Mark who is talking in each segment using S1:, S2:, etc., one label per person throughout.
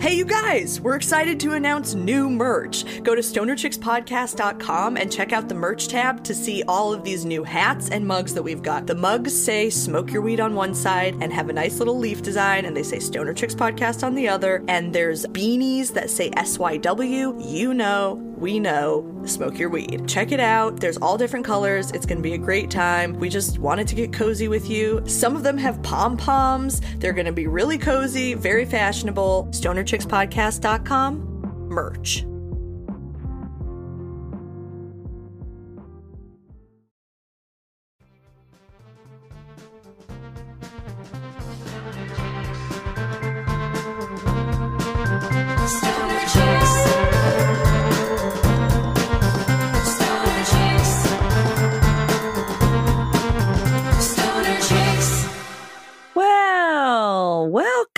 S1: Hey, you guys, we're excited to announce new merch. Go to stonerchickspodcast.com and check out the merch tab to see all of these new hats and mugs that we've got. The mugs say smoke your weed on one side and have a nice little leaf design, and they say Stoner Chicks Podcast on the other. And there's beanies that say SYW. You know, we know, smoke your weed. Check it out. There's all different colors. It's going to be a great time. We just wanted to get cozy with you. Some of them have pom poms. They're going to be really cozy, very fashionable. StonerChicksPodcast.com merch.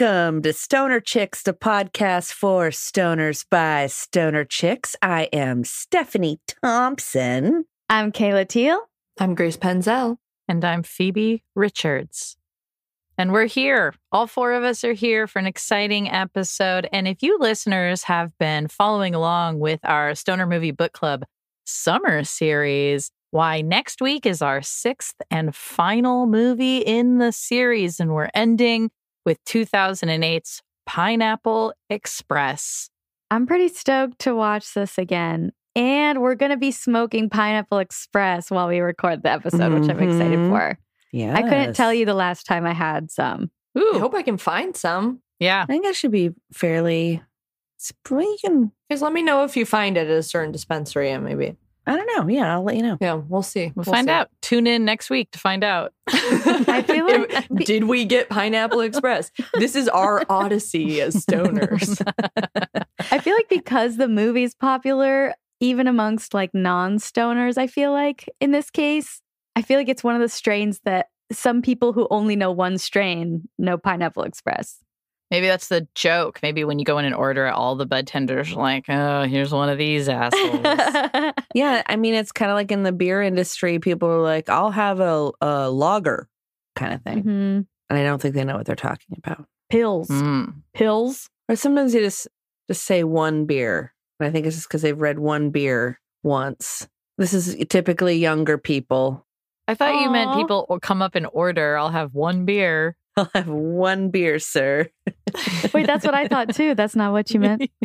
S2: Welcome to Stoner Chicks, the podcast for stoners by stoner chicks. I am Stephanie Thompson.
S3: I'm Kayla Teal.
S1: I'm Grace Penzel.
S4: And I'm Phoebe Richards. And we're here. All four of us are here for an exciting episode. And if you listeners have been following along with our Stoner Movie Book Club summer series, why next week is our sixth and final movie in the series. And we're ending with 2008's Pineapple Express.
S3: I'm pretty stoked to watch this again. And we're going to be smoking Pineapple Express while we record the episode, which I'm excited
S2: Mhm.
S3: for.
S2: Yeah.
S3: I couldn't tell you the last time I had some.
S1: I
S4: Ooh,
S1: hope I can find some.
S4: yeah.
S2: I think I should be fairly. You can,
S1: Guys, let me know if you find it at a certain dispensary and maybe.
S2: I don't know. Yeah, I'll let you know.
S1: Yeah, we'll see.
S4: We'll, find
S1: see.
S4: out. Tune in next week to find out.
S3: I feel like-
S1: did we get Pineapple Express? This is our odyssey as stoners.
S3: I feel like because the movie's popular, even amongst like non stoners, I feel like in this case, I feel like it's one of the strains that some people who only know one strain know Pineapple Express.
S4: Maybe that's the joke. Maybe when you go in and order it, all the bud tenders are like, oh, here's one of these assholes.
S2: Yeah, I mean, it's kind of like in the beer industry. People are like, I'll have a, a lager kind of thing.
S3: Mhm.
S2: And I don't think they know what they're talking about.
S3: Pills.
S4: Mm.
S3: Pills.
S2: Or sometimes they just just say one beer. And I think it's just because they've read one beer once. This is typically younger people.
S4: I thought you meant people will come up and order. I'll have one beer.
S2: I'll have one beer, sir.
S3: Wait, that's what I thought too. That's not what you meant.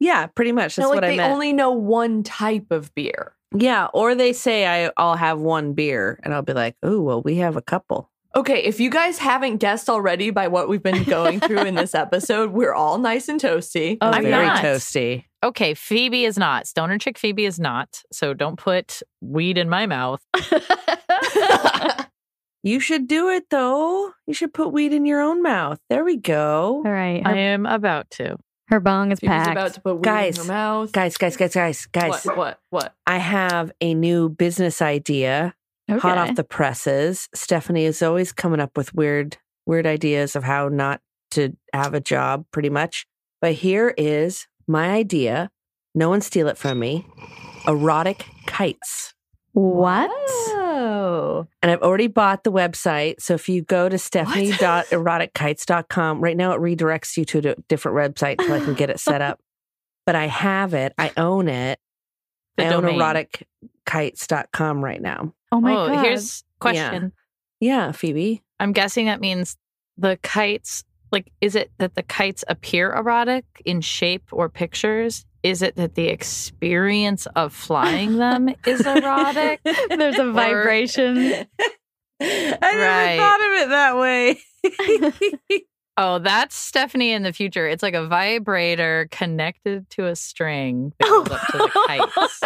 S2: Yeah, pretty much. That's
S1: no, like
S2: what I
S1: they only know one type of beer.
S2: yeah, or they say I, I'll have one beer, and I'll be like, "Oh, well, we have a couple."
S1: Okay, if you guys haven't guessed already by what we've been going through in this episode, we're all nice and toasty.
S3: Oh,
S4: I'm
S2: very
S4: not.
S2: toasty.
S4: Okay, Phoebe is not. Stoner chick Phoebe is not. So don't put weed in my mouth.
S2: You should do it though. You should put weed in your own mouth. There we go,
S3: All right.
S4: I am about to.
S3: her bong is
S1: She was
S3: packed.
S1: about to put weed
S2: Guys,
S1: in her mouth.
S2: guys, guys, guys, guys, guys.
S1: What? What? What?
S2: I have a new business idea, hot off the presses. Stephanie is always coming up with weird, weird ideas of how not to have a job, pretty much. But here is my idea. No one steal it from me. Erotic kites.
S3: what?
S1: Oh.
S2: And I've already bought the website. So if you go to stephanie.erotickites.com, right now it redirects you to a different website so I can get it set up. But I have it. I own it.
S4: The
S2: I own erotickites.com right now.
S3: Oh my
S4: oh,
S3: god.
S4: here's question.
S2: Yeah, Phoebe.
S4: I'm guessing that means the kites. Like, is it that the kites appear erotic in shape or pictures? Is it that the experience of flying them is erotic?
S3: There's a
S4: Or-
S3: vibration.
S2: I
S4: Right.
S2: never thought of it that way.
S4: Oh, that's Stephanie in the future. It's like a vibrator connected to a string that goes up to the kites.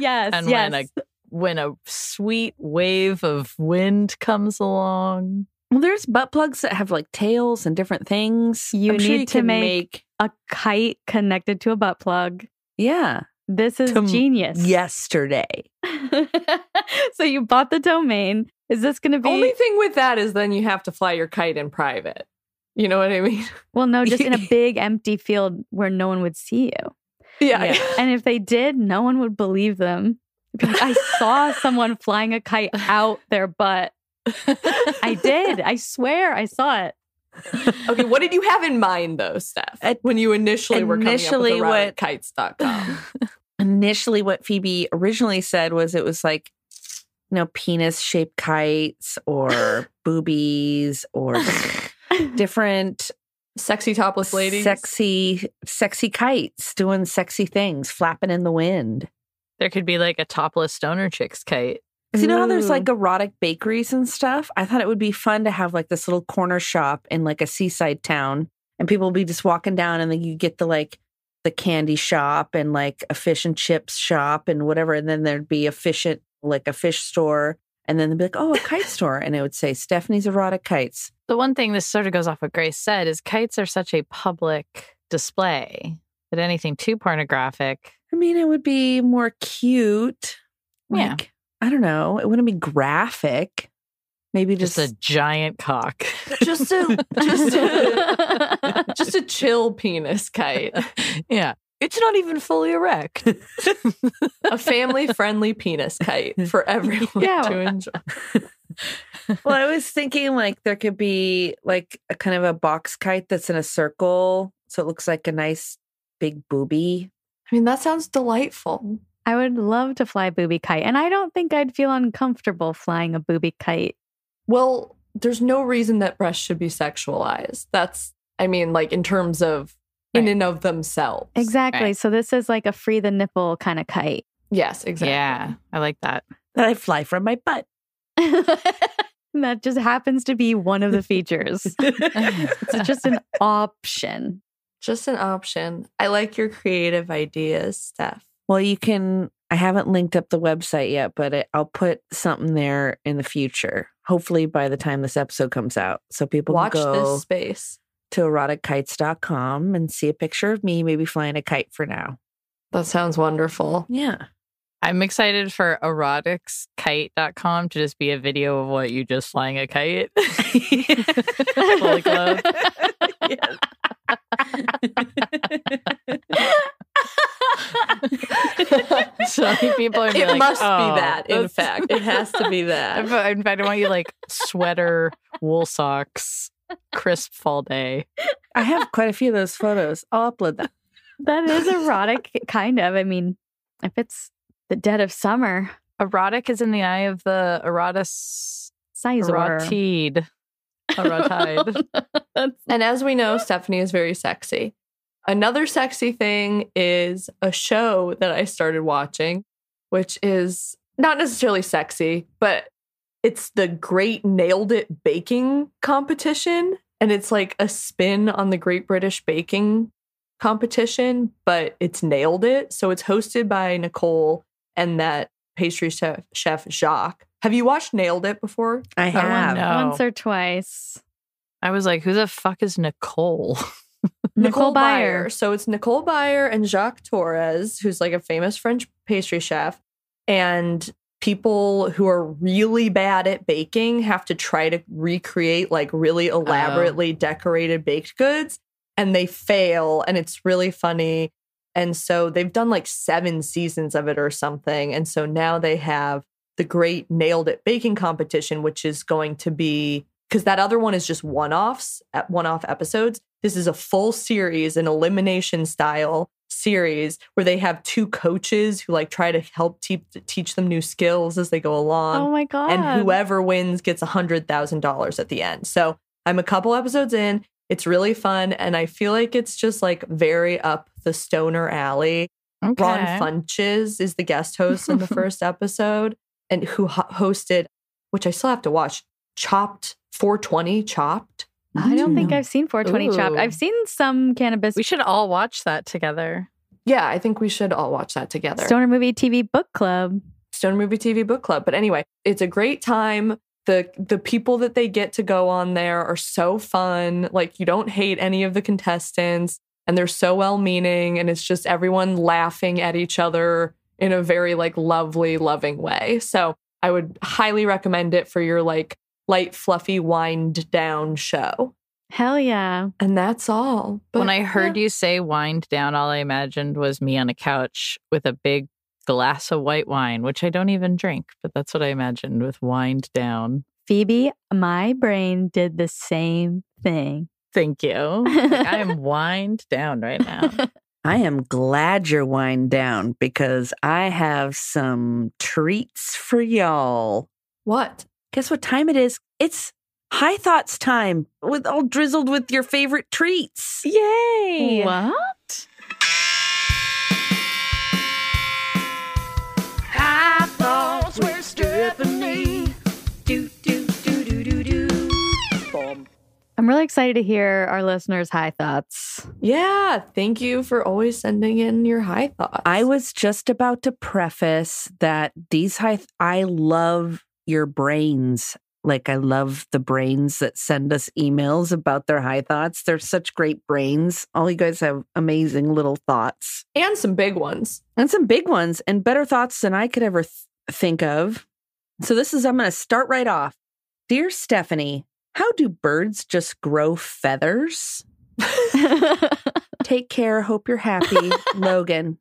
S3: yes.
S4: And
S3: yes.
S4: when a when a sweet wave of wind comes along,
S2: well, there's butt plugs that have like tails and different things.
S3: You
S2: I'm sure
S3: need
S2: you
S3: to
S2: can
S3: make- a kite connected to a butt plug.
S2: yeah
S3: This is
S2: Tom-
S3: genius.
S2: yesterday.
S3: so you bought the domain. Is this going to be?
S1: Only thing with that is then you have to fly your kite in private. You know what I mean?
S3: well, no, just in a big empty field where no one would see you.
S1: Yeah.
S2: Yeah.
S3: And if they did, no one would believe them. Like, I saw someone flying a kite out their butt. I did. I swear, I saw it.
S1: Okay, what did you have in mind though, Steph?
S2: At-
S1: when you initially were coming
S2: initially
S1: up with
S2: what-
S1: kites.com.
S2: Initially, what Phoebe originally said was it was like, you know, penis shaped kites or boobies or different
S1: Sexy topless ladies.
S2: sexy, sexy kites doing sexy things, flapping in the wind.
S4: There could be like a topless stoner chicks kite.
S2: You know how there's like erotic bakeries and stuff? I thought it would be fun to have like this little corner shop in like a seaside town and people will be just walking down and then you get the like the candy shop and like a fish and chips shop and whatever. And then there'd be a fish and like a fish store. And then they'd be like, oh, a kite store. And it would say Stephanie's erotic kites.
S4: The one thing this sort of goes off what Grace said is kites are such a public display that anything too pornographic.
S2: I mean, it would be more cute.
S4: Yeah.
S2: Like, I don't know. It wouldn't be graphic. Maybe
S4: Just
S2: just,
S4: a giant cock.
S1: just a just a just a chill penis kite.
S4: yeah. It's not even fully erect.
S1: A family friendly penis kite for everyone
S3: Yeah.
S1: to enjoy.
S2: well, I was thinking like there could be like a kind of a box kite that's in a circle. So it looks like a nice big booby.
S1: I mean, that sounds delightful.
S3: I would love to fly a booby kite, and I don't think I'd feel uncomfortable flying a booby kite.
S1: Well, there's no reason that breasts should be sexualized. That's, I mean, like in terms of in
S4: Right.
S1: and of themselves.
S3: Exactly.
S4: Right.
S3: So this is like a free the nipple kind of kite.
S1: Yes, exactly.
S4: Yeah. I like that.
S2: That I fly from my butt.
S3: that just happens to be one of the features. it's just an option.
S1: Just an option. I like your creative ideas, Steph.
S2: Well, you can. I haven't linked up the website yet, but I, I'll put something there in the future. Hopefully, by the time this episode comes out, so people
S1: Watch
S2: can go
S1: this space.
S2: to erotickites.com and see a picture of me, maybe flying a kite for now.
S1: That sounds wonderful.
S2: Yeah.
S4: I'm excited for eroticskite.com to just be a video of what you just flying a kite. Fully clothed.
S2: Yes.
S4: so many people are
S1: It
S4: like,
S1: must
S4: "Oh,
S1: be that. In fact, it has to be that.
S4: In fact, I want you like sweater, wool socks, crisp fall day.
S2: I have quite a few of those photos. I'll upload them.
S3: That is erotic, kind of. I mean, if it's the dead of summer,
S4: Erotic is in the eye of the erotis
S3: size order.
S4: erotide. Erotide.
S1: And as we know, Stephanie is very sexy. Another sexy thing is a show that I started watching, which is not necessarily sexy, but it's the Great Nailed It Baking Competition. And it's like a spin on the Great British Baking Competition, but it's Nailed It. So it's hosted by Nicole and that pastry chef, chef Jacques. Have you watched Nailed It before?
S2: I
S4: That one,
S2: have.
S4: no.
S3: Once or twice.
S4: I was like, who the fuck is Nicole?
S3: Nicole Byer.
S1: So it's Nicole Byer and Jacques Torres, who's like a famous French pastry chef. And people who are really bad at baking have to try to recreate like really oh. elaborately decorated baked goods and they fail. And it's really funny. And so they've done like seven seasons of it or something. And so now they have the great Nailed It Baking Competition, which is going to be because that other one is just one offs, one off episodes. This is a full series, an elimination style series where they have two coaches who like try to help te- teach them new skills as they go along
S3: oh my god!
S1: and whoever wins gets a hundred thousand dollars at the end. So I'm a couple episodes in. It's really fun, and I feel like it's just like very up the stoner alley. Ron
S4: Okay.
S1: Funches is the guest host in the first episode, and who ho- hosted, which I still have to watch, Chopped 420 Chopped.
S3: I don't think
S2: Mm.
S3: I've seen 420 Chopped. I've seen some cannabis
S4: We should all watch that together.
S1: Yeah, I think we should all watch that together.
S3: stoner movie TV book club.
S1: Stoner Movie TV Book Club. But anyway, it's a great time. The the people that they get to go on there are so fun. Like you don't hate any of the contestants and they're so well meaning and it's just everyone laughing at each other in a very like lovely loving way. So, I would highly recommend it for your like light fluffy wind down show.
S3: Hell yeah!
S1: And that's all. But
S4: when I heard
S1: yeah.
S4: you say wind down, all I imagined was me on a couch with a big glass of white wine, which I don't even drink, but that's what I imagined with wind down.
S3: Phoebe, my brain did the same thing.
S4: Thank you. Like, I am wind down right now.
S2: I am glad you're wind down because I have some treats for y'all.
S1: What?
S2: Guess what time it is? It's High Thoughts time with all drizzled with your favorite treats.
S4: Yay!
S3: What?
S2: High Thoughts with Stephanie. Do, do, do, do, do, do. Boom.
S3: I'm really excited to hear our listeners' high thoughts.
S1: Yeah, thank you for always sending in your high thoughts.
S2: I was just about to preface that these high, I love your brains. Like, I love the brains that send us emails about their high thoughts. They're such great brains. All you guys have amazing little thoughts
S1: and some big ones.
S2: and some big ones and better thoughts than I could ever th- think of. So, this is, I'm going to start right off. Dear Stephanie, how do birds just grow feathers? Take care. Hope you're happy. Logan.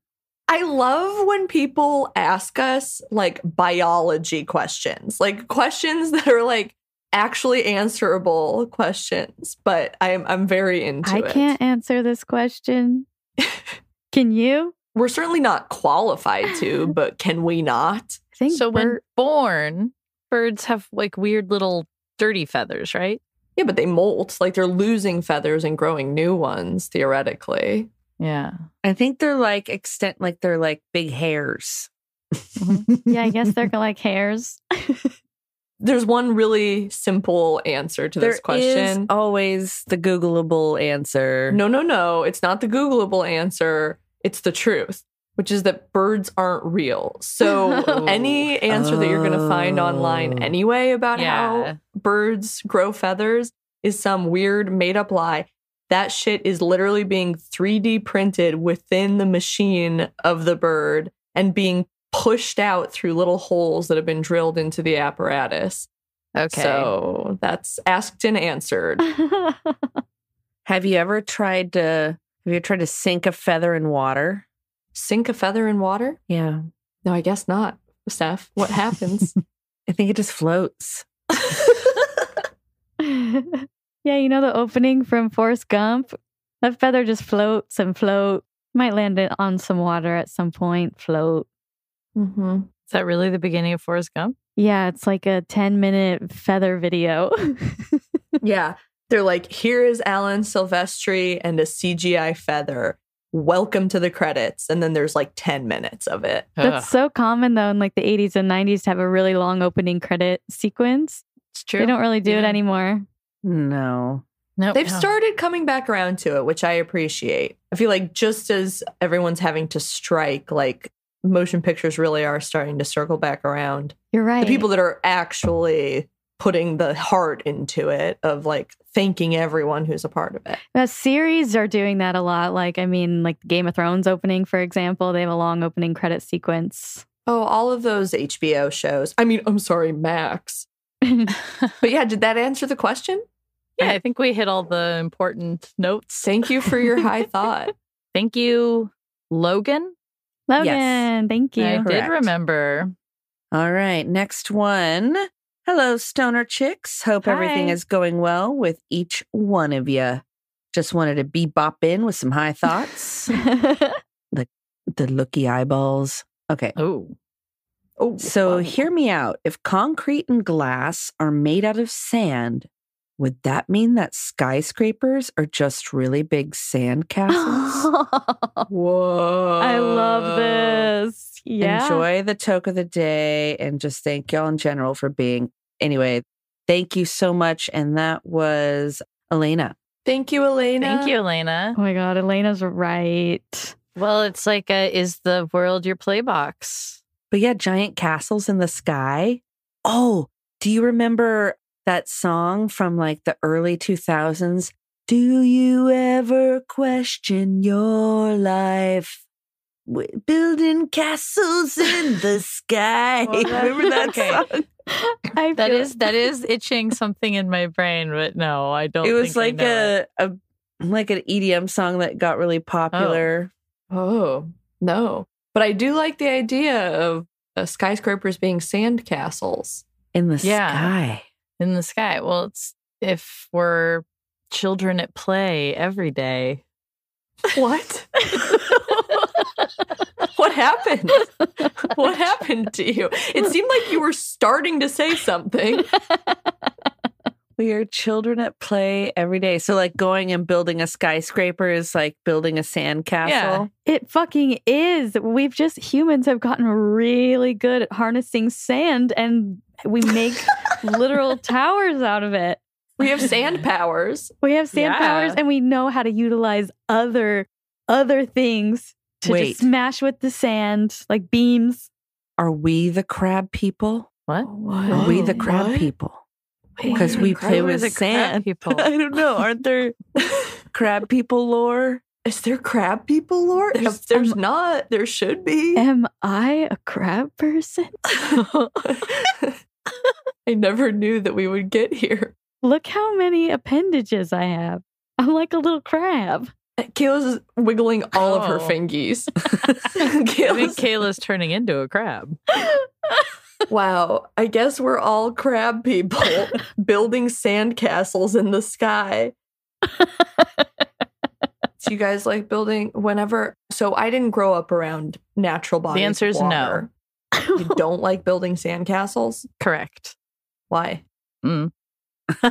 S1: I love when people ask us like biology questions, like questions that are like actually answerable questions, but I'm I'm very into
S3: I
S1: it.
S3: I can't answer this question. Can you?
S1: We're certainly not qualified to, but can we not?
S3: I think
S4: So when born, birds have like weird little dirty feathers, right?
S1: Yeah, but they molt. Like they're losing feathers and growing new ones, theoretically.
S4: Yeah.
S2: I think they're like extent, like they're like big hairs. Mm-hmm.
S3: yeah, I guess they're like hairs.
S1: There's one really simple answer to
S2: There
S1: this
S2: is
S1: question.
S2: always the Googleable answer.
S1: No, no, no. It's not the Googleable answer. It's the truth, which is that birds aren't real. So
S4: Oh.
S1: any answer that you're going to find
S2: Oh.
S1: online anyway about
S4: Yeah.
S1: how birds grow feathers is some weird made up lie. That shit is literally being 3D printed within the machine of the bird and being pushed out through little holes that have been drilled into the apparatus.
S4: Okay.
S1: So that's asked and answered.
S2: Have you ever tried to? Have you tried to sink a feather in water?
S1: Sink a feather in water?
S2: Yeah,
S1: No, I guess not, Steph. What happens?
S2: I think it just floats.
S3: yeah, you know the opening from Forrest Gump? That feather just floats and float. Might land it on some water at some point, float.
S1: hmm
S4: Is that really the beginning of Forrest Gump?
S3: Yeah, it's like a 10 minute feather video.
S1: Yeah. They're like, here is Alan Silvestri and a CGI feather. Welcome to the credits. And then there's like 10 minutes of it.
S3: That's
S4: Ugh,
S3: so common though in like the 80s and 90s to have a really long opening credit sequence.
S4: it's true.
S3: They don't really do it anymore.
S2: No,
S4: No,
S1: They've
S4: no.
S1: started coming back around to it, which I appreciate. I feel like just as everyone's having to strike, like motion pictures really are starting to circle back around.
S3: You're right.
S1: The people that are actually putting the heart into it of like thanking everyone who's a part of it.
S3: The series are doing that a lot. Like, I mean, like Game of Thrones opening, for example, they have a long opening credit sequence.
S1: Oh, all of those HBO shows. I mean, I'm sorry, Max. But yeah, did that answer the question?
S4: Yeah, I think we hit all the important notes.
S1: Thank you for your high thought.
S4: Thank you, Logan.
S3: Logan, thank you.
S4: I did remember.
S2: All right, next one. Hello, Stoner Chicks. Hope everything is going well with each one of you. Just wanted to bebop in with some high thoughts. the looky eyeballs. Okay,
S4: Oh,
S1: Oh,
S2: so
S1: wow.
S2: hear me out. If concrete and glass are made out of sand, would that mean that skyscrapers are just really big sand castles?
S1: Whoa.
S3: I love this. Yeah.
S2: Enjoy the toke of the day and just thank y'all in general for being. Anyway, thank you so much. And that was Elena.
S1: Thank you, Elena.
S4: thank you, Elena.
S3: Oh my God, Elena's right.
S4: Well, it's like, a, is the world your playbox?
S2: But yeah, giant castles in the sky. Oh, do you remember that song from like the early 2000s? Do you ever question your life? W- Building castles in the sky.
S4: Well, that-
S2: remember that
S4: okay.
S2: song?
S3: I
S4: That
S3: feel-
S4: is that is itching something in my brain, but no, I don't.
S2: It was
S4: think I
S2: like
S4: know it.
S2: a, a like an EDM song that got really popular.
S1: Oh, no. But I do like the idea of uh, skyscrapers being sand castles.
S2: in the
S4: Yeah.
S2: sky.
S4: In the sky. Well, it's if we're children at play every day.
S1: What? what happened? What happened to you? It seemed like you were starting to say something.
S2: We are children at play every day. So, like going and building a skyscraper is like building a sandcastle.
S4: Yeah.
S3: It fucking is. We've just humans have gotten really good at harnessing sand and we make literal towers out of it.
S1: We have sand powers.
S3: We have sand
S4: Yeah.
S3: powers and we know how to utilize other other things to
S2: Wait.
S3: just smash with the sand, like beams.
S2: Are we the crab people?
S4: What?
S2: Are we the crab
S1: what?
S2: people? Because we play with
S4: the
S2: sand.
S4: people?
S2: I don't know. Aren't there crab people lore?
S1: Is there crab people, lore?
S3: There's-
S1: If there's
S3: um,
S1: not, there should be.
S3: Am I a crab person?
S1: I never knew that we would get here.
S3: Look how many appendages I have. I'm like a little crab.
S1: Uh, Kayla's wiggling all of her
S4: Oh.
S1: fingies.
S4: I think
S1: Kayla's,
S4: Kayla's turning into a crab.
S1: wow, I guess we're all crab people building sandcastles in the sky. Do you guys like building whenever? So I didn't grow up around natural bodies.
S4: The answer is no.
S1: You don't like building sandcastles?
S4: Correct.
S1: Why?
S4: Mm.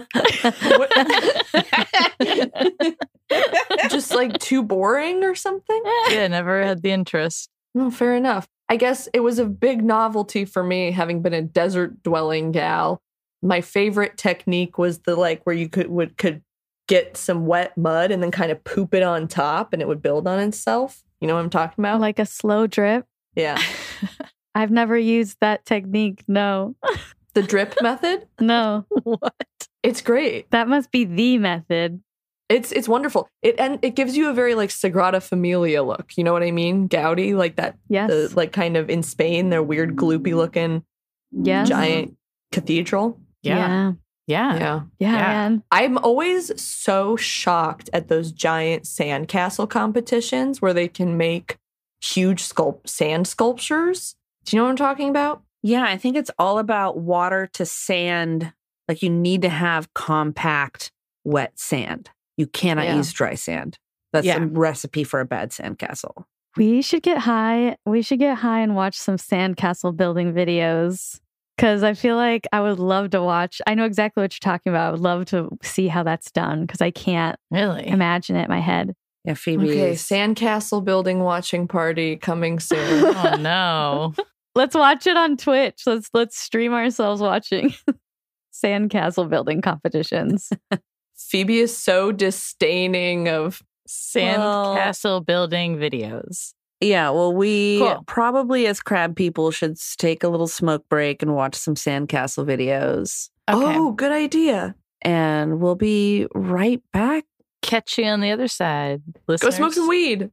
S1: Just like too boring or something?
S4: yeah, never had the interest.
S1: No, fair enough. I guess it was a big novelty for me having been a desert dwelling gal. My favorite technique was the like where you could would could get some wet mud and then kind of poop it on top and it would build on itself. You know what I'm talking about?
S3: like a slow drip.
S1: yeah.
S3: I've never used that technique. No,
S1: The drip method?
S3: no,
S4: what?
S1: It's great.
S3: that must be the method.
S1: It's it's wonderful. It and it gives you a very like Sagrada Familia look. You know what I mean? Gaudi, like that
S3: Yes.
S1: the like kind of in Spain, their weird gloopy looking
S3: yes.
S1: giant cathedral.
S4: Yeah.
S3: Yeah.
S4: Yeah.
S1: Yeah.
S3: Yeah,
S4: Yeah.
S3: man.
S1: I'm always so shocked at those giant sandcastle competitions where they can make huge sculpt sand sculptures. Do you know what I'm talking about?
S2: Yeah, I think it's all about water to sand. Like you need to have compact, wet sand. You cannot
S1: Yeah.
S2: use dry sand. That's
S4: Yeah.
S2: a recipe for a bad sandcastle.
S3: We should get high. We should get high and watch some sandcastle building videos. Cause I feel like I would love to watch. I know exactly what you're talking about. I would love to see how that's done because I can't
S4: Really?
S3: imagine it in my head.
S2: Yeah, Phoebe.
S1: Okay,
S2: is-
S1: sandcastle building watching party coming soon.
S4: oh no.
S3: Let's watch it on Twitch. Let's let's stream ourselves watching sandcastle building competitions.
S1: Phoebe is so disdaining of
S4: Sandcastle building videos.
S2: Yeah, well, we
S4: Cool.
S2: probably as crab people should take a little smoke break and watch some sandcastle videos.
S4: Okay.
S1: Oh, good idea.
S2: And we'll be right back.
S4: Catch you on the other side.
S1: Go smoke some weed.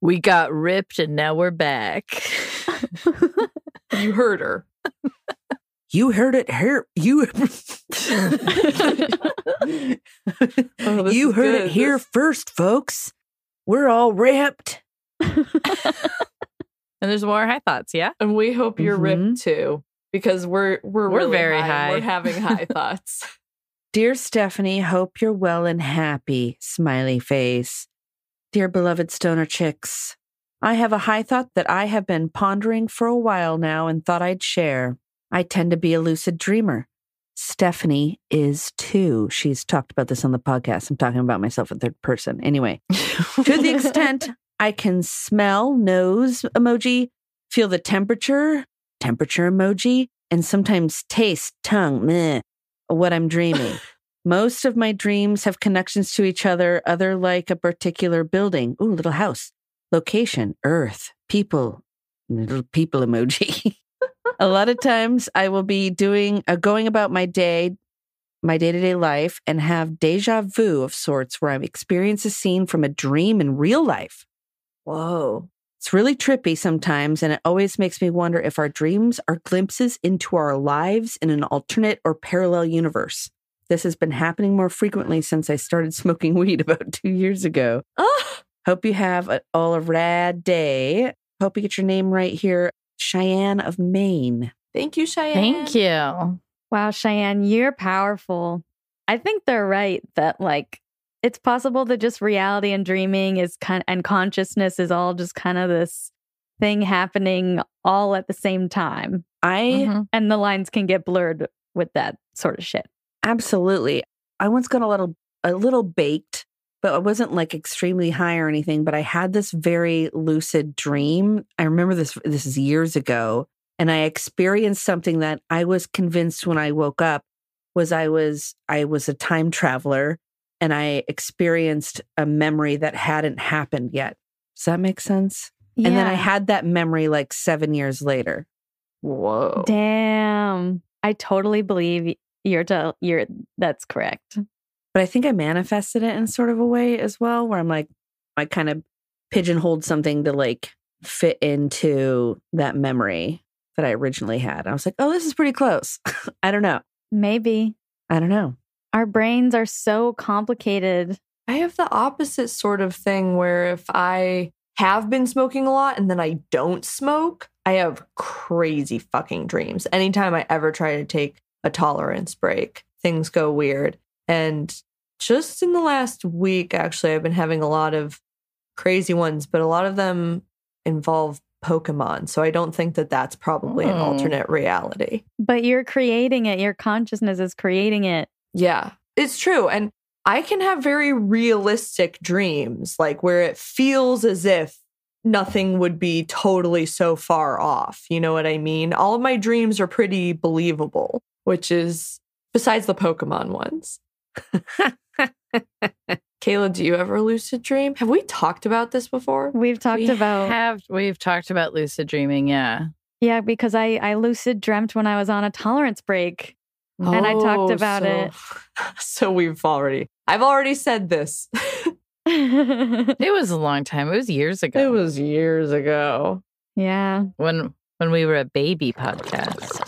S4: We got ripped and now we're back.
S1: You heard her.
S2: You heard it here. You
S1: Oh,
S2: you heard
S1: good.
S2: it here
S1: This-
S2: first, folks. We're all ripped.
S4: and there's more high thoughts, yeah?
S1: And we hope you're
S2: Mhm.
S1: ripped too, because we're we're
S4: We're
S1: really
S4: very
S1: high.
S4: high.
S1: We're having high thoughts.
S2: Dear Stephanie, hope you're well and happy. Smiley face. Dear beloved stoner chicks, I have a high thought that I have been pondering for a while now and thought I'd share. I tend to be a lucid dreamer. Stephanie is too. She's talked about this on the podcast. I'm talking about myself in third person. Anyway, to the extent I can smell, nose emoji, feel the temperature, temperature emoji, and sometimes taste, tongue, meh, what I'm dreaming. Most of my dreams have connections to each other, other like a particular building. Ooh, little house. Location, earth, people, little people emoji. a lot of times I will be doing, uh, going about my day, my day to day life, and have deja vu of sorts where I experience a scene from a dream in real life.
S1: Whoa.
S2: It's really trippy sometimes, and it always makes me wonder if our dreams are glimpses into our lives in an alternate or parallel universe. This has been happening more frequently since I started smoking weed about two years ago.
S1: Oh,
S2: Hope you have a, all a rad day. Hope you get your name right here. Cheyenne of Maine.
S1: thank you, Cheyenne.
S4: Thank you.
S3: Wow, Cheyenne, you're powerful. I think they're right that like it's possible that just reality and dreaming is kind and consciousness is all just kind of this thing happening all at the same time.
S2: I
S4: Mhm.
S3: And the lines can get blurred with that sort of shit.
S2: absolutely. I once got a little a little baked, but I wasn't like extremely high or anything. But I had this very lucid dream. I remember this. This is years ago, and I experienced something that I was convinced when I woke up was I was I was a time traveler, and I experienced a memory that hadn't happened yet. Does that make sense? And then I had that memory like seven years later.
S1: Whoa.
S3: Damn. I totally believe you're to, you're that's correct.
S2: but I think I manifested it in sort of a way as well, where I'm like, I kind of pigeonholed something to like fit into that memory that I originally had. I was like, oh, this is pretty close. I don't know.
S3: Maybe.
S2: I don't know.
S3: Our brains are so complicated.
S1: I have the opposite sort of thing where if I have been smoking a lot and then I don't smoke, I have crazy fucking dreams. Anytime I ever try to take a tolerance break, things go weird. And just in the last week, actually, I've been having a lot of crazy ones, but a lot of them involve Pokemon. So I don't think that that's probably an
S4: Oh.
S1: alternate reality.
S3: But you're creating it. Your consciousness is creating it.
S1: Yeah, it's true. And I can have very realistic dreams, like where it feels as if nothing would be totally so far off. You know what I mean? All of my dreams are pretty believable, which is besides the Pokemon ones. Kayla, do you ever lucid dream? Have we talked about this before?
S3: We've talked
S4: we
S3: about
S4: have we've talked about lucid dreaming. Yeah.
S3: yeah, because I I lucid dreamt when I was on a tolerance break. And I talked oh, about
S1: so,
S3: it.
S1: So we've already, I've already said this.
S4: It was a long time. It was years ago.
S1: it was years ago.
S3: yeah.
S4: when when we were a baby podcast.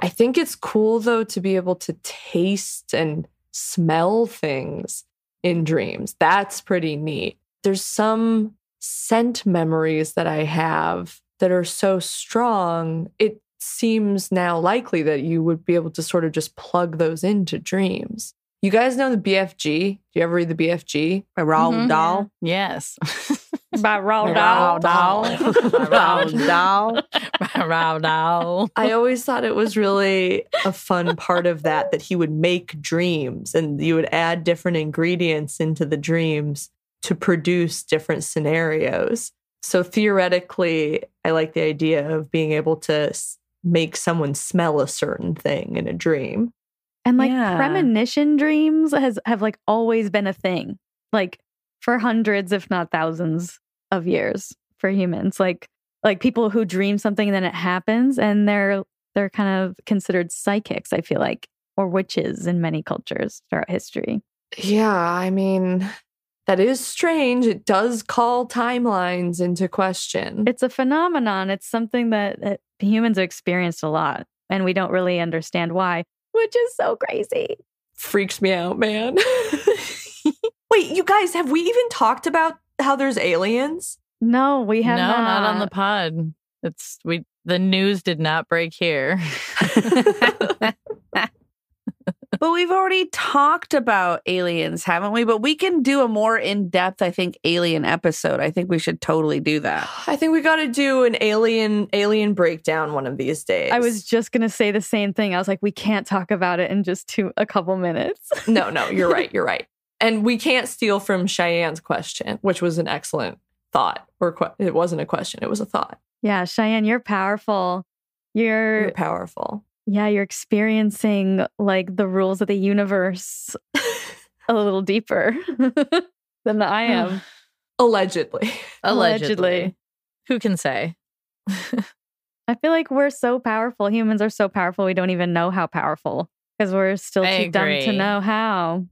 S1: I think it's cool though to be able to taste and smell things in dreams. That's pretty neat. There's some scent memories that I have that are so strong. It seems now likely that you would be able to sort of just plug those into dreams. You guys know the BFG? Do you ever read the BFG?
S2: A Raoul
S4: Mhm.
S2: doll.
S4: Yes.
S3: By Roald
S4: Roald
S3: Dahl.
S4: Dahl.
S2: Roald Dahl.
S4: Round Dahl.
S1: I always thought it was really a fun part of that that he would make dreams and you would add different ingredients into the dreams to produce different scenarios. So theoretically, I like the idea of being able to s- make someone smell a certain thing in a dream.
S3: And like
S2: Yeah.
S3: premonition dreams has have like always been a thing. Like for hundreds if not thousands of years for humans. Like like people who dream something and then it happens and they're they're kind of considered psychics, I feel like, or witches in many cultures throughout history.
S1: Yeah, I mean, that is strange. It does call timelines into question.
S3: It's a phenomenon. It's something that, that humans have experienced a lot and we don't really understand why, which is so crazy.
S1: freaks me out, man. Wait, you guys, have we even talked about how there's aliens?
S3: No, we have
S4: No,
S3: have
S4: not on the pod. It's we the news did not break here.
S2: But we've already talked about aliens, haven't we? But we can do a more in depth, I think, alien episode. I think we should totally do that.
S1: I think we got to do an alien alien breakdown one of these days.
S3: I was just gonna say the same thing. I was like, we can't talk about it in just two a couple minutes.
S1: no, no, you're right, you're right. And we can't steal from Cheyenne's question, which was an excellent thought. Or que- it wasn't a question; it was a thought.
S3: yeah, Cheyenne, you're powerful. You're,
S1: You're powerful.
S3: Yeah, you're experiencing like the rules of the universe a little deeper than the I am.
S1: Allegedly.
S4: Allegedly. Who can say?
S3: I feel like we're so powerful. Humans are so powerful. We don't even know how powerful because we're still
S4: I
S3: too dumb to know how.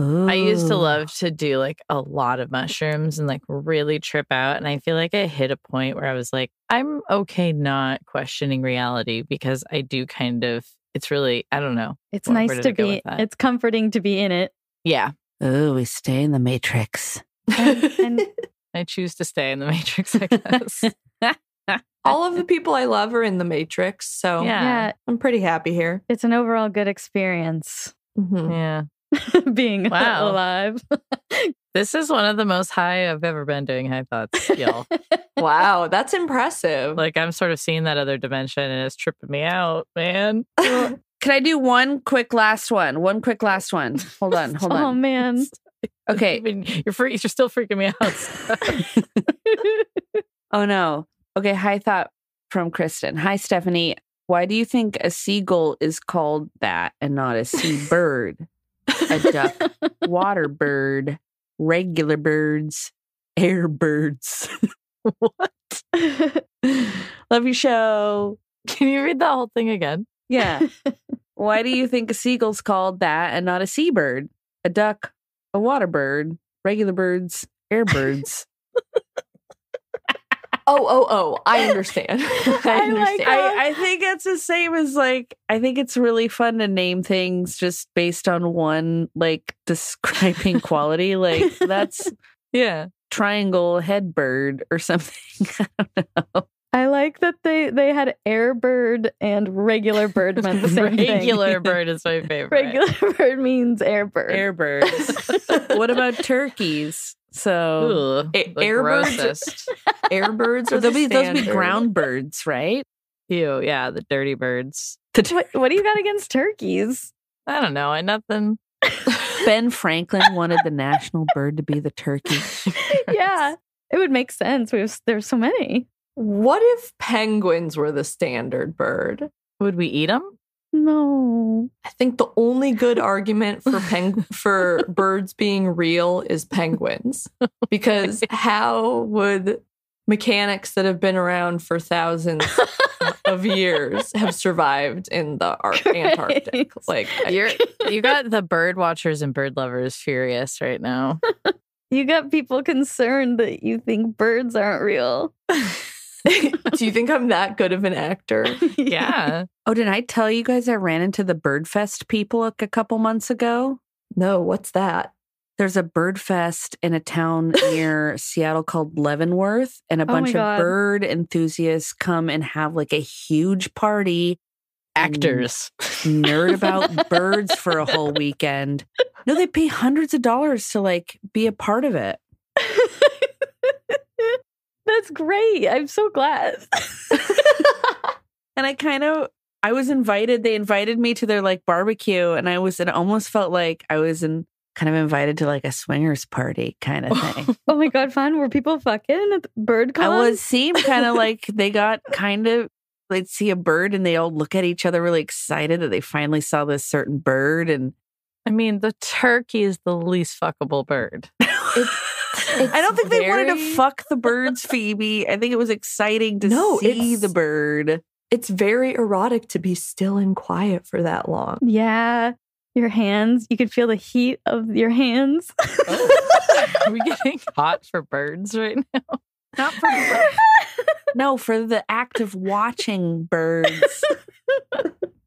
S4: I used to love to do like a lot of mushrooms and like really trip out. And I feel like I hit a point where I was like, I'm okay not questioning reality because I do kind of it's really I don't know.
S3: It's
S4: Where-
S3: nice
S4: where
S3: to be. It's comforting to be in it.
S4: Yeah,
S2: Oh, we stay in the matrix.
S3: And
S4: I choose to stay in the Matrix. I guess.
S1: All of the people I love are in the Matrix, so
S4: Yeah.
S3: yeah,
S1: I'm pretty happy here.
S3: it's an overall good experience
S1: Mhm.
S4: yeah.
S3: being
S4: Wow.
S3: alive.
S4: This is one of the most high I've ever been doing high thoughts, y'all.
S1: Wow, that's impressive.
S4: like I'm sort of seeing that other dimension and it's tripping me out, man.
S2: Can I do one quick last one? One quick last one. Hold on, hold
S3: oh,
S2: on.
S3: oh man.
S2: Okay.
S4: Even- you're free, you're still freaking me out.
S2: Oh no. Okay, high thought from Kristen. Hi Stephanie. Why do you think a seagull is called that and not a seabird? A duck, water bird, regular birds, air birds.
S4: what?
S2: Love your show.
S4: Can you read that whole thing again?
S2: Yeah. Why do you think a seagull's called that and not a seabird? A duck, a water bird, regular birds, air birds.
S1: Oh, oh, oh! I understand. I
S3: I like.
S2: I, I think it's the same as like I think it's really fun to name things just based on one like describing quality. Like that's
S4: Yeah.
S2: triangle head bird or something. I don't know.
S3: I like that they they had air bird and regular bird meant the same thing.
S4: Regular bird is my favorite.
S3: Regular bird means air bird.
S2: Air birds. what about turkeys? So
S4: Ooh,
S1: A-
S4: the
S1: airbirds-. Airbirds are
S2: those
S1: the
S2: be those be ground birds, right?
S4: Ew, yeah, the dirty birds.
S3: what, what do you got against turkeys?
S4: I don't know. I nothing.
S2: Ben Franklin wanted the national bird to be the turkey.
S3: yeah, it would make sense. We have there's so many.
S1: What if penguins were the standard bird?
S4: Would we eat them?
S3: No.
S1: I think the only good argument for peng- for birds being real is penguins. Because how would mechanics that have been around for thousands of years have survived in the Ar- Antarctic? Like
S4: You're you got the bird watchers and bird lovers furious right now.
S3: You got people concerned that you think birds aren't real.
S1: do you think I'm that good of an actor?
S4: Yeah.
S2: Oh, did I tell you guys I ran into the Birdfest people like a couple months ago?
S1: No, what's that?
S2: There's a bird fest in a town near Seattle called Leavenworth, and a
S3: Oh
S2: bunch of bird enthusiasts come and have like a huge party,
S4: Actors.
S2: nerd about birds for a whole weekend. No, they pay hundreds of dollars to like be a part of it.
S3: That's great. I'm so glad.
S2: And I kind of, I was invited. They invited me to their like barbecue, and I was, it almost felt like I was in kind of invited to like a swingers party kind of oh, thing.
S3: oh my god, fun. Were people fucking at the bird
S2: I
S3: con?
S2: was seemed kind of like they got kind of they'd see a bird and they all look at each other really excited that they finally saw this certain bird and
S4: I mean, the turkey is the least fuckable bird.
S2: I don't think they wanted to fuck the birds, Phoebe. I think it was exciting to
S1: No,
S2: see the bird.
S1: It's very erotic to be still and quiet for that long.
S3: Yeah. Your hands. You could feel the heat of your hands. Oh.
S4: Are we getting hot for birds right now?
S2: Not for birds. no, for the act of watching birds.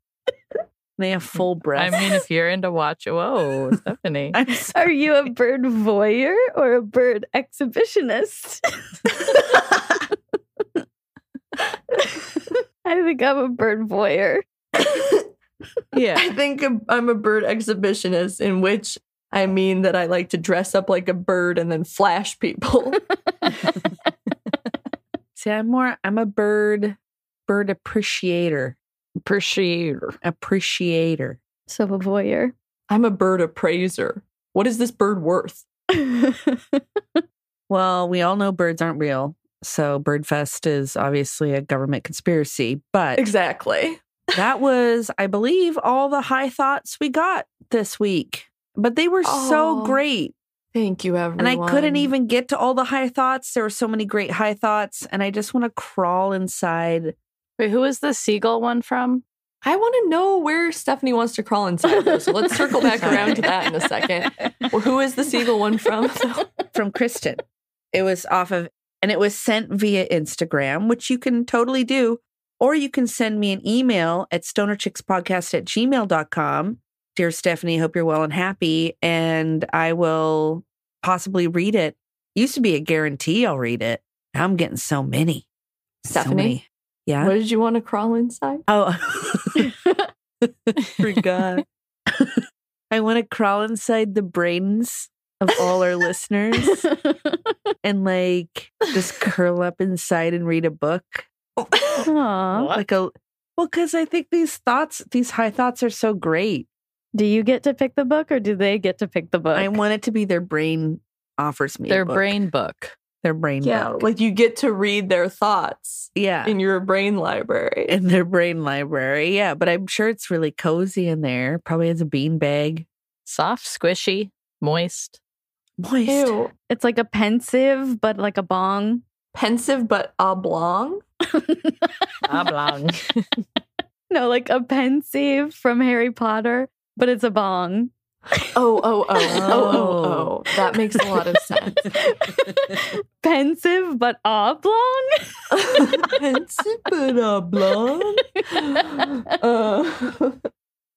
S2: they have full breath.
S4: I mean, if you're into watch, whoa, Stephanie.
S3: Are you a bird voyeur or a bird exhibitionist? I think I'm a bird voyeur.
S4: yeah.
S1: I think I'm a bird exhibitionist, in which I mean that I like to dress up like a bird and then flash people.
S2: see, I'm more. I'm a bird, bird appreciator,
S4: Appreciator.
S2: appreciator.
S3: So a voyeur.
S1: I'm a bird appraiser. What is this bird worth?
S2: Well, we all know birds aren't real. So Birdfest is obviously a government conspiracy. But
S1: Exactly.
S2: that was, I believe, all the high thoughts we got this week. But they were so
S1: oh,
S2: great.
S1: Thank you, everyone.
S2: And I couldn't even get to all the high thoughts. There were so many great high thoughts. And I just want to crawl inside.
S4: Wait, who is the seagull one from?
S1: I want to know where Stephanie wants to crawl inside. Though, so let's circle back around to that in a second. Well, who is the seagull one from?
S2: from Kristen. It was off of, and it was sent via Instagram, which you can totally do. Or you can send me an email at stonerchickspodcast at gmail.com. Dear Stephanie, hope you're well and happy. And I will possibly read it. Used to be a guarantee I'll read it. Now I'm getting so many. So
S1: Stephanie?
S2: many. Yeah.
S1: What did you want to crawl inside?
S2: Oh, forgot. I want to crawl inside the brains of all our listeners and like just curl up inside and read a book.
S3: Aw.
S4: What?
S2: Like a well, because I think these thoughts, these high thoughts are so great.
S3: Do you get to pick the book or do they get to pick the book?
S2: I want it to be their brain offers me a
S4: Their brain book.
S2: Their brain
S1: Yeah,
S2: book.
S1: like you get to read their thoughts
S2: yeah,
S1: in your brain library.
S2: in their brain library. Yeah, but I'm sure it's really cozy in there. Probably has a bean bag.
S4: Soft, squishy, moist.
S2: Moist.
S1: Ew.
S3: it's like a Pensieve, but like a bong.
S1: Pensieve but oblong.
S4: Oblong.
S3: No, like a Pensieve from Harry Potter, but it's a bong.
S1: Oh, oh, oh, oh, oh, oh. That makes a lot of sense.
S3: Pensieve, but oblong.
S1: Pensieve but oblong. Uh,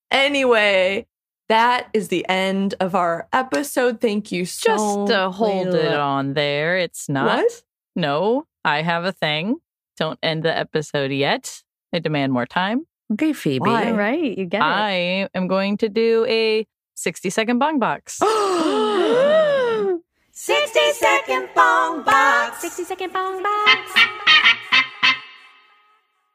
S1: anyway, that is the end of our episode. Thank you so
S4: Just to hold it on there. It's not.
S1: What?
S4: No, I have a thing. Don't end the episode yet. I demand more time.
S2: Okay, Phoebe.
S1: Why?
S3: All right, you get it.
S4: I am going to do a 60 second bong box.
S5: 60 second bong box. 60 second bong box.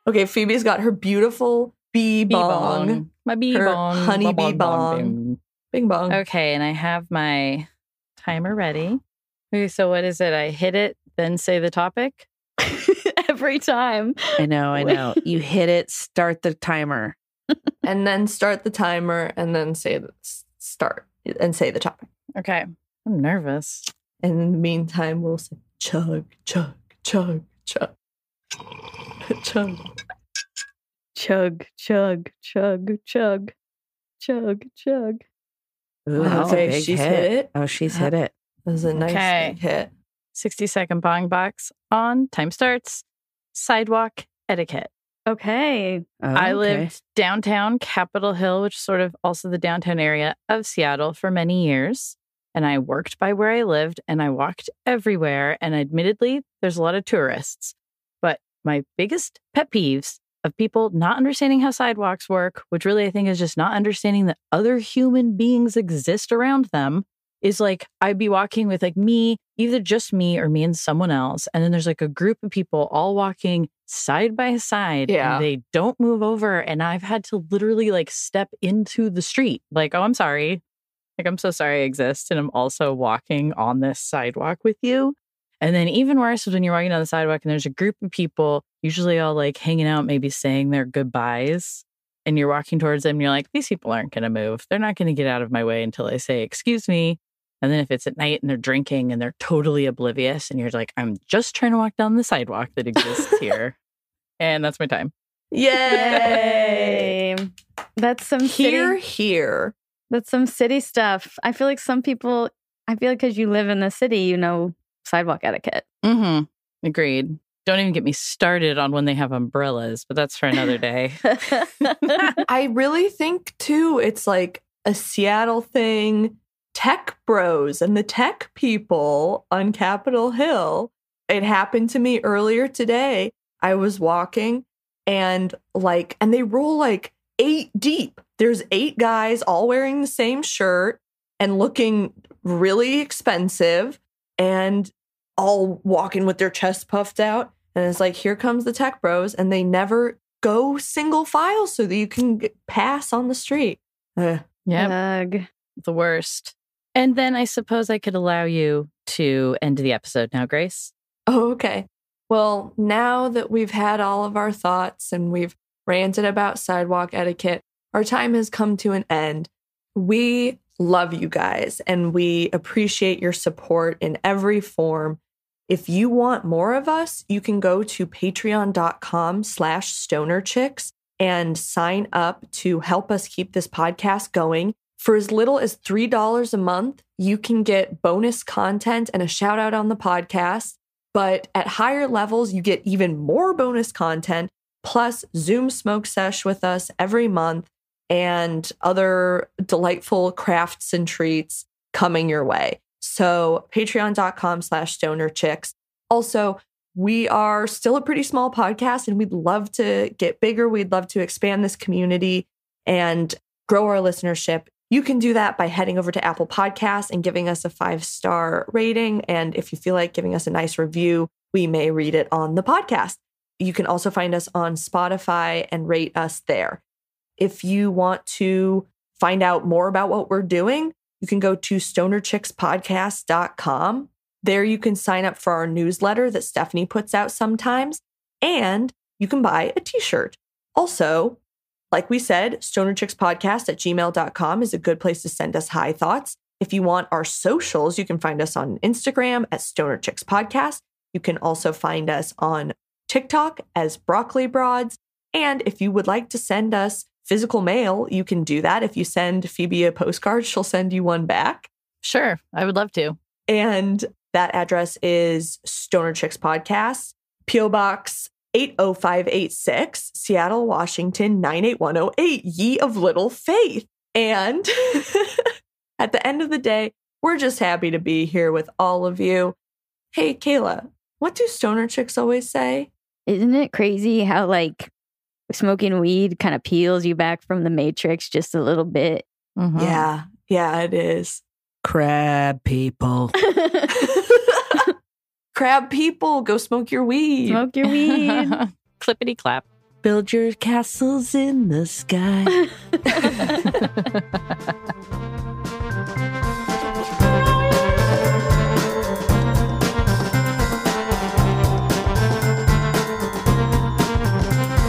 S1: okay, Phoebe's got her beautiful bee
S4: Bee
S1: bong.
S4: My bee
S1: Her
S4: bong.
S1: honey
S4: Bong,
S1: bee
S4: bong,
S1: bong. Bing bong.
S4: Okay, and I have my timer ready. Okay, so what is it? I hit it, then say the topic.
S3: Every time.
S2: I know, I know. You hit it, start the timer.
S1: And then start the timer and then say the start and say the topic.
S4: Okay, I'm nervous.
S1: And in the meantime, we'll say chug, chug, chug, chug. chug.
S3: Chug, chug, chug, chug, chug, chug.
S2: Ooh,
S1: Wow, okay,
S2: big
S1: she's
S2: hit.
S1: hit it.
S2: Oh, she's hit it.
S1: That was a nice
S4: Okay.
S1: big hit.
S4: 60 second bong box on. Time starts. Sidewalk etiquette.
S3: Okay.
S2: Oh,
S4: I
S2: okay.
S4: lived downtown Capitol Hill, which is sort of also the downtown area of Seattle for many years. And I worked by where I lived and I walked everywhere. And admittedly, there's a lot of tourists. But my biggest pet peeves of people not understanding how sidewalks work, which really I think is just not understanding that other human beings exist around them, is like I'd be walking with like me, either just me or me and someone else. And then there's like a group of people all walking side by side.
S1: Yeah.
S4: And they don't move over. And I've had to literally like step into the street. Like, oh, I'm sorry. Like, I'm so sorry I exist. And I'm also walking on this sidewalk with you. And then even worse is when you're walking down the sidewalk and there's a group of people, usually all like hanging out, maybe saying their goodbyes. And you're walking towards them and you're like, these people aren't going to move. They're not going to get out of my way until I say, excuse me. And then if it's at night and they're drinking and they're totally oblivious and you're like, I'm just trying to walk down the sidewalk that exists here. and that's my time.
S1: Yay!
S3: Yay. That's some
S1: Here,
S3: city.
S1: here.
S3: That's some city stuff. I feel like some people. I feel like because you live in the city, you know sidewalk etiquette.
S4: Mm-hmm. Agreed. Don't even get me started on when they have umbrellas, but that's for another day.
S1: I really think too, it's like a Seattle thing. Tech bros and the tech people on Capitol Hill. It happened to me earlier today. I was walking and like, and they roll like eight deep. There's eight guys all wearing the same shirt and looking really expensive and all walking with their chest puffed out. And it's like, here comes the tech bros. And they never go single file so that you can pass on the street.
S4: Yeah,
S3: Ugh.
S4: the worst. And then I suppose I could allow you to end the episode now, Grace.
S1: Oh, okay. Well, now that we've had all of our thoughts and we've ranted about sidewalk etiquette, our time has come to an end. We love you guys and we appreciate your support in every form. If you want more of us, you can go to patreon.com slash stonerchicks and sign up to help us keep this podcast going. For as little as $3 a month, you can get bonus content and a shout out on the podcast. But at higher levels, you get even more bonus content, plus Zoom smoke sesh with us every month and other delightful crafts and treats coming your way. So patreon.com slash stoner chicks. Also, we are still a pretty small podcast and we'd love to get bigger. We'd love to expand this community and grow our listenership. You can do that by heading over to Apple Podcasts and giving us a five star rating. And if you feel like giving us a nice review, we may read it on the podcast. You can also find us on Spotify and rate us there. If you want to find out more about what we're doing, you can go to stonerchickspodcast.com. There you can sign up for our newsletter that Stephanie puts out sometimes, and you can buy a t shirt. Also, like we said, stonerchickspodcast at gmail.com is a good place to send us high thoughts. If you want our socials, you can find us on Instagram at Stoner Chicks Podcast. You can also find us on TikTok as Broccoli Broads. And if you would like to send us physical mail, you can do that. If you send Phoebe a postcard, she'll send you one back.
S4: Sure, I would love to.
S1: And that address is Stoner Chicks Podcast, P.O. Box 80586, Seattle, Washington 98108, Ye of Little Faith. And at the end of the day, we're just happy to be here with all of you. Hey, Kayla, what do stoner chicks always say?
S3: Isn't it crazy how like smoking weed kind of peels you back from the matrix just a little bit?
S4: Mhm.
S1: Yeah, yeah, it is.
S2: Crab people.
S1: Crab people, go smoke your weed.
S3: Smoke your weed.
S4: Clippity clap.
S2: Build your castles in the sky.